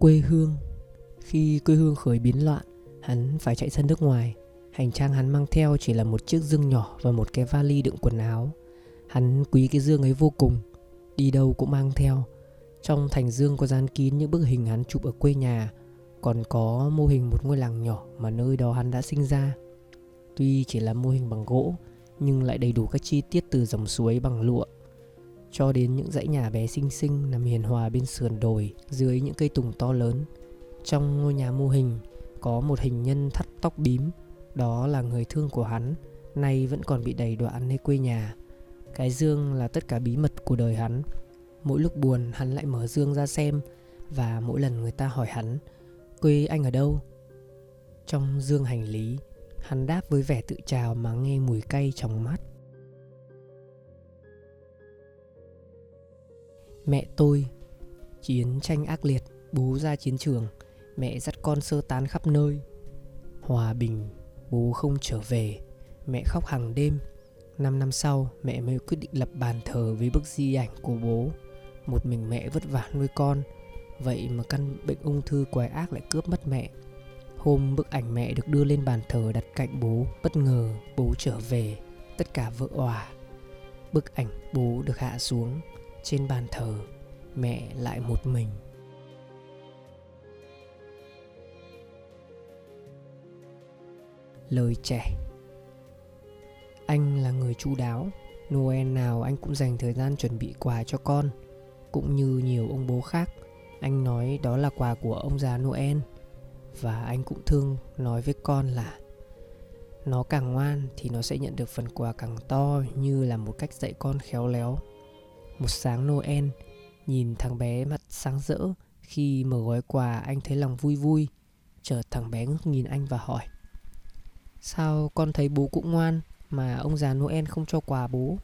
Quê hương. Khi quê hương khởi biến loạn, Hắn phải chạy ra nước ngoài. Hành trang hắn mang theo chỉ là một chiếc dương nhỏ Và một cái vali đựng quần áo. Hắn quý cái dương ấy vô cùng, Đi đâu cũng mang theo. Trong thành dương có dán kín những bức hình hắn chụp ở quê nhà, Còn có mô hình một ngôi làng nhỏ Mà nơi đó hắn đã sinh ra. Tuy chỉ là mô hình bằng gỗ, Nhưng lại đầy đủ các chi tiết từ dòng suối bằng lụa cho đến những dãy nhà bé xinh xinh nằm hiền hòa bên sườn đồi dưới những cây tùng to lớn. Trong ngôi nhà mô hình có một hình nhân thắt tóc bím, đó là người thương của hắn, nay vẫn còn bị đầy đoạn nơi quê nhà. Cái dương là tất cả bí mật của đời hắn. Mỗi lúc buồn hắn lại mở dương ra xem và mỗi lần người ta hỏi hắn quê anh ở đâu? Trong dương hành lý, hắn đáp với vẻ tự trào mà nghe mùi cay trong mắt. Mẹ tôi, Chiến tranh ác liệt, Bố ra chiến trường, Mẹ dắt con sơ tán khắp nơi. Hòa bình, Bố không trở về, Mẹ khóc hàng đêm. Năm năm sau, mẹ mới quyết định lập bàn thờ với bức di ảnh của bố. Một mình mẹ vất vả nuôi con, Vậy mà căn bệnh ung thư quái ác lại cướp mất mẹ. Hôm bức ảnh mẹ được đưa lên bàn thờ đặt cạnh bố, Bất ngờ bố trở về, Tất cả vỡ òa. Bức ảnh bố được hạ xuống trên bàn thờ, mẹ lại một mình. Lời trẻ anh là người chu đáo, noel nào anh cũng dành thời gian chuẩn bị quà cho con. Cũng như nhiều ông bố khác, anh nói đó là quà của ông già noel. Và anh cũng thương nói với con là, nó càng ngoan thì nó sẽ nhận được phần quà càng to như là một cách dạy con khéo léo một sáng Noel, nhìn thằng bé mặt sáng rỡ khi mở gói quà anh thấy lòng vui vui. Chợt thằng bé ngước nhìn anh và hỏi Sao con thấy bố cũng ngoan mà ông già Noel không cho quà bố?